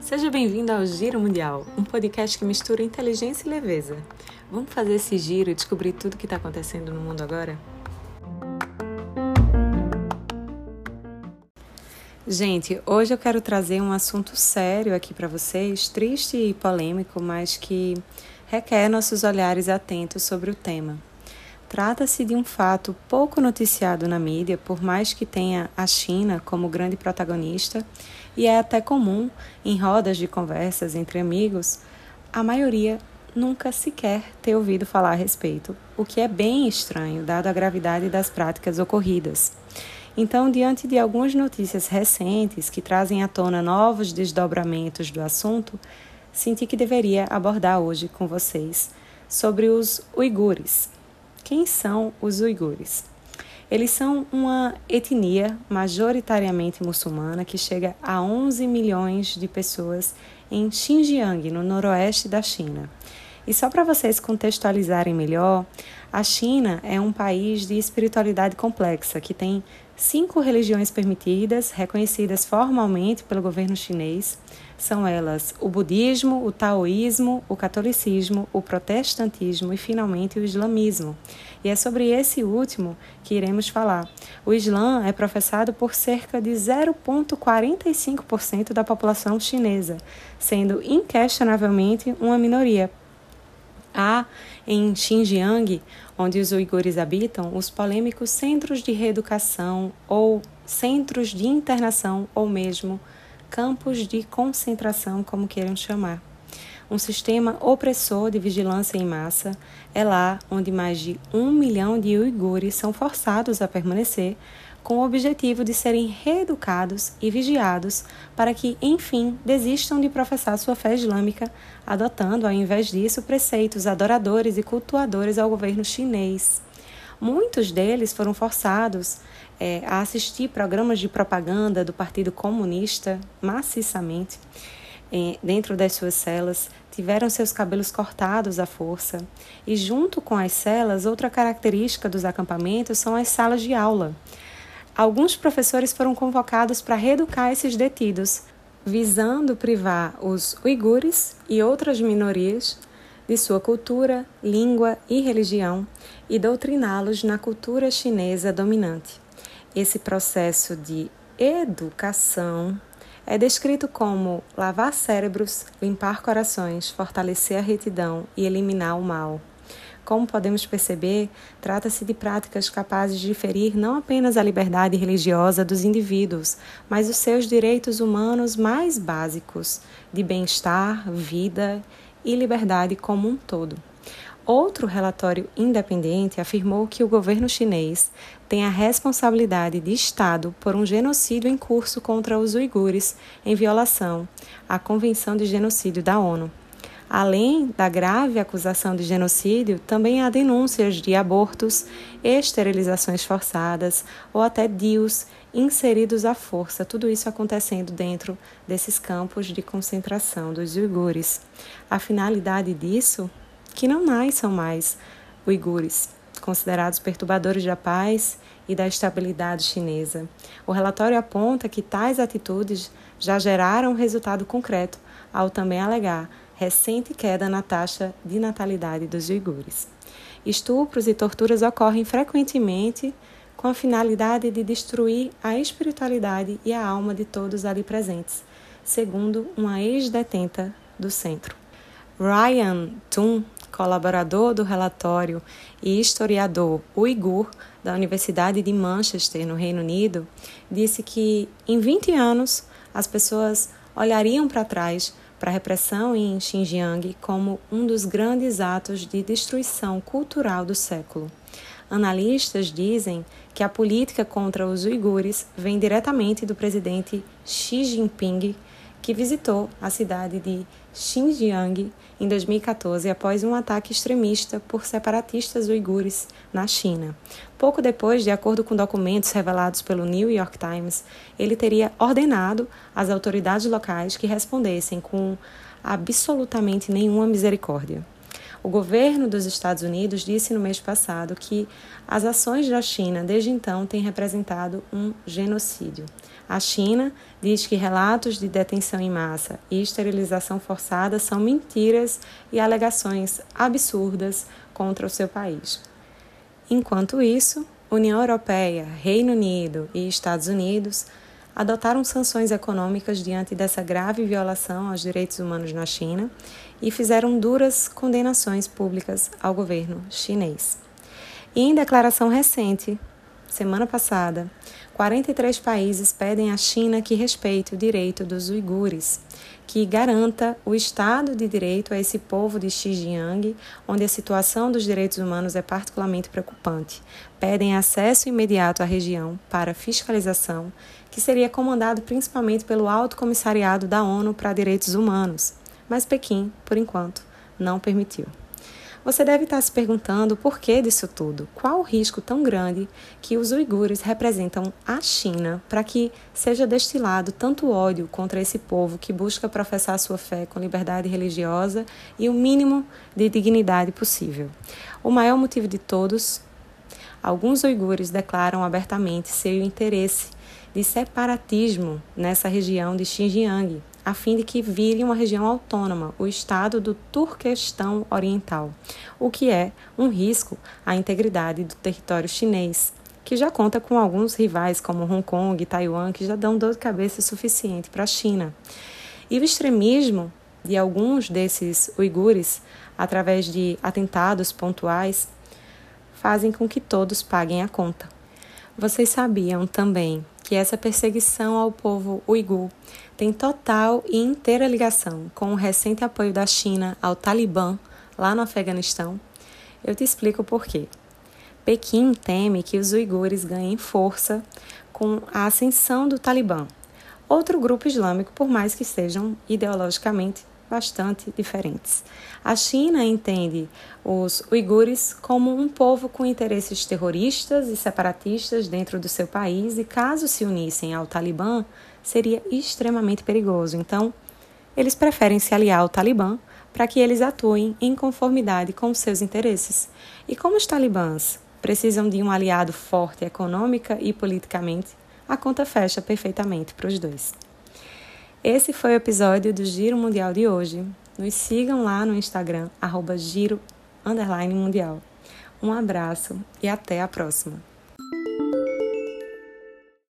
Seja bem-vindo ao Giro Mundial, um podcast que mistura inteligência e leveza. Vamos fazer esse giro e descobrir tudo o que está acontecendo no mundo agora? Gente, hoje eu quero trazer um assunto sério aqui para vocês, triste e polêmico, mas que requer nossos olhares atentos sobre o tema. Trata-se de um fato pouco noticiado na mídia, por mais que tenha a China como grande protagonista, e é até comum em rodas de conversas entre amigos, a maioria nunca sequer ter ouvido falar a respeito, o que é bem estranho, dado a gravidade das práticas ocorridas. Então, diante de algumas notícias recentes que trazem à tona novos desdobramentos do assunto, senti que deveria abordar hoje com vocês sobre os uigures. Quem são os uigures? Eles são uma etnia majoritariamente muçulmana que chega a 11 milhões de pessoas em Xinjiang, no noroeste da China. E só para vocês contextualizarem melhor, a China é um país de espiritualidade complexa que tem cinco religiões permitidas, reconhecidas formalmente pelo governo chinês. São elas o budismo, o taoísmo, o catolicismo, o protestantismo e, finalmente, o islamismo. E é sobre esse último que iremos falar. O Islã é professado por cerca de 0,45% da população chinesa, sendo inquestionavelmente uma minoria. Há em Xinjiang onde os uigures habitam, os polêmicos centros de reeducação ou centros de internação ou mesmo campos de concentração, como queiram chamar. Um sistema opressor de vigilância em massa é lá onde mais de um milhão de uigures são forçados a permanecer com o objetivo de serem reeducados e vigiados para que, enfim, desistam de professar sua fé islâmica, adotando, ao invés disso, preceitos adoradores e cultuadores ao governo chinês. Muitos deles foram forçados é, a assistir programas de propaganda do Partido Comunista maciçamente é, dentro das suas celas, tiveram seus cabelos cortados à força. E, junto com as celas, outra característica dos acampamentos são as salas de aula alguns professores foram convocados para reeducar esses detidos, visando privar os uigures e outras minorias de sua cultura, língua e religião e doutriná-los na cultura chinesa dominante. Esse processo de educação é descrito como lavar cérebros, limpar corações, fortalecer a retidão e eliminar o mal. Como podemos perceber, trata-se de práticas capazes de ferir não apenas a liberdade religiosa dos indivíduos, mas os seus direitos humanos mais básicos de bem-estar, vida e liberdade como um todo. Outro relatório independente afirmou que o governo chinês tem a responsabilidade de Estado por um genocídio em curso contra os uigures, em violação à Convenção de Genocídio da ONU. Além da grave acusação de genocídio, também há denúncias de abortos, esterilizações forçadas ou até DIUs inseridos à força, tudo isso acontecendo dentro desses campos de concentração dos uigures. A finalidade disso? Que não nasçam mais uigures, considerados perturbadores da paz e da estabilidade chinesa. O relatório aponta que tais atitudes já geraram resultado concreto, ao também alegar recente queda na taxa de natalidade dos uigures. Estupros e torturas ocorrem frequentemente com a finalidade de destruir a espiritualidade e a alma de todos ali presentes, segundo uma ex-detenta do centro. Ryan Tung, colaborador do relatório e historiador uigur da Universidade de Manchester, no Reino Unido, disse que em 20 anos as pessoas olhariam para trás para a repressão em Xinjiang como um dos grandes atos de destruição cultural do século. Analistas dizem que a política contra os uigures vem diretamente do presidente Xi Jinping, que visitou a cidade de Xinjiang em 2014 após um ataque extremista por separatistas uigures na China. Pouco depois, de acordo com documentos revelados pelo New York Times, ele teria ordenado às autoridades locais que respondessem com absolutamente nenhuma misericórdia. O governo dos Estados Unidos disse no mês passado que as ações da China desde então têm representado um genocídio. A China diz que relatos de detenção em massa e esterilização forçada são mentiras e alegações absurdas contra o seu país. Enquanto isso, União Europeia, Reino Unido e Estados Unidos adotaram sanções econômicas diante dessa grave violação aos direitos humanos na China e fizeram duras condenações públicas ao governo chinês. E em declaração recente, semana passada, 43 países pedem à China que respeite o direito dos uigures, que garanta o Estado de Direito a esse povo de Xinjiang, onde a situação dos direitos humanos é particularmente preocupante. Pedem acesso imediato à região para fiscalização, que seria comandado principalmente pelo Alto Comissariado da ONU para Direitos Humanos, mas Pequim, por enquanto, não permitiu. Você deve estar se perguntando por que disso tudo. Qual o risco tão grande que os uigures representam a China para que seja destilado tanto ódio contra esse povo que busca professar sua fé com liberdade religiosa e o mínimo de dignidade possível? O maior motivo de todos, alguns uigures declaram abertamente seu interesse de separatismo nessa região de Xinjiang, a fim de que vire uma região autônoma, o estado do Turquestão Oriental, o que é um risco à integridade do território chinês, que já conta com alguns rivais como Hong Kong e Taiwan, que já dão dor de cabeça suficiente para a China. E o extremismo de alguns desses uigures, através de atentados pontuais, fazem com que todos paguem a conta. Vocês sabiam também que essa perseguição ao povo uigur tem total e inteira ligação com o recente apoio da China ao Talibã lá no Afeganistão? Eu te explico por quê. Pequim teme que os uigures ganhem força com a ascensão do Talibã, outro grupo islâmico, por mais que sejam ideologicamente bastante diferentes. A China entende os uigures como um povo com interesses terroristas e separatistas dentro do seu país e, caso se unissem ao Talibã, seria extremamente perigoso. Então, eles preferem se aliar ao Talibã para que eles atuem em conformidade com seus interesses. E como os talibãs precisam de um aliado forte econômica e politicamente, a conta fecha perfeitamente para os dois. Esse foi o episódio do Giro Mundial de hoje. Nos sigam lá no Instagram, arroba Giro Mundial. Um abraço e até a próxima!